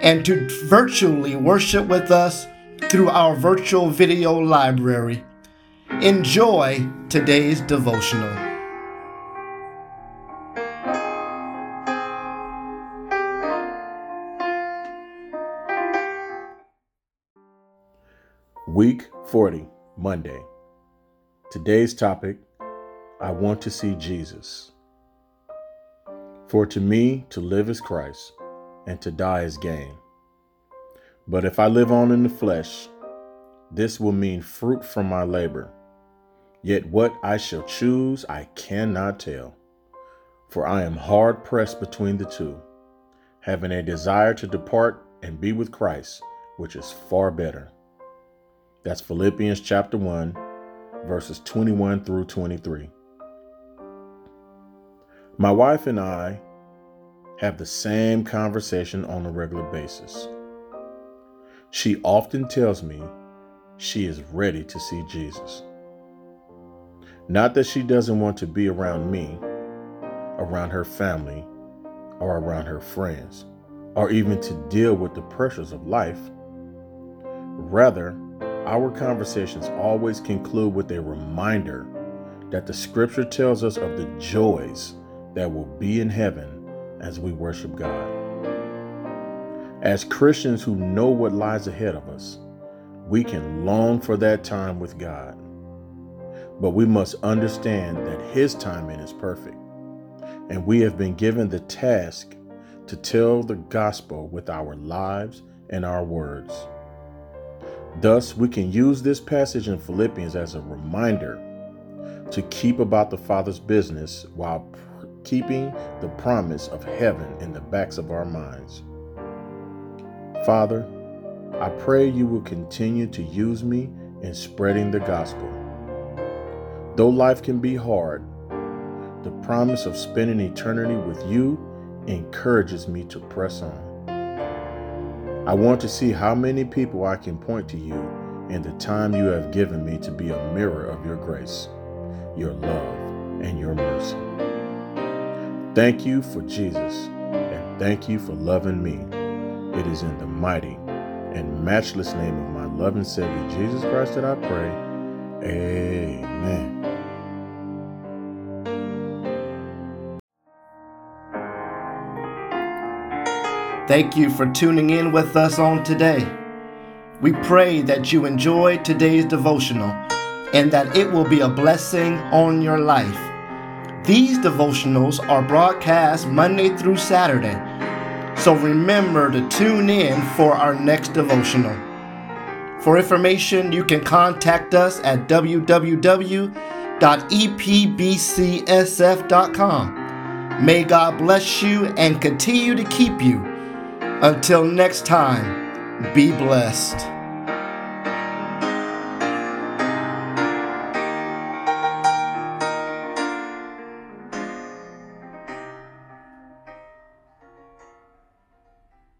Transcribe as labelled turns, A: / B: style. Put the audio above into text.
A: and to virtually worship with us through our virtual video library. Enjoy today's devotional.
B: Week 40, Monday. Today's topic I want to see Jesus. For to me, to live is Christ and to die is gain. But if I live on in the flesh, this will mean fruit from my labor. Yet what I shall choose, I cannot tell. For I am hard pressed between the two, having a desire to depart and be with Christ, which is far better. That's Philippians chapter 1, verses 21 through 23. My wife and I have the same conversation on a regular basis. She often tells me she is ready to see Jesus. Not that she doesn't want to be around me, around her family, or around her friends, or even to deal with the pressures of life. Rather, our conversations always conclude with a reminder that the scripture tells us of the joys that will be in heaven as we worship God. As Christians who know what lies ahead of us, we can long for that time with God. But we must understand that His timing is perfect, and we have been given the task to tell the gospel with our lives and our words. Thus, we can use this passage in Philippians as a reminder to keep about the Father's business while keeping the promise of heaven in the backs of our minds. Father, I pray you will continue to use me in spreading the gospel. Though life can be hard, the promise of spending eternity with you encourages me to press on. I want to see how many people I can point to you in the time you have given me to be a mirror of your grace, your love, and your mercy. Thank you for Jesus, and thank you for loving me. It is in the mighty and matchless name of my loving Savior, Jesus Christ, that I pray. Amen.
A: Thank you for tuning in with us on today. We pray that you enjoyed today's devotional and that it will be a blessing on your life. These devotionals are broadcast Monday through Saturday, so remember to tune in for our next devotional. For information, you can contact us at www.epbcsf.com. May God bless you and continue to keep you. Until next time, be blessed.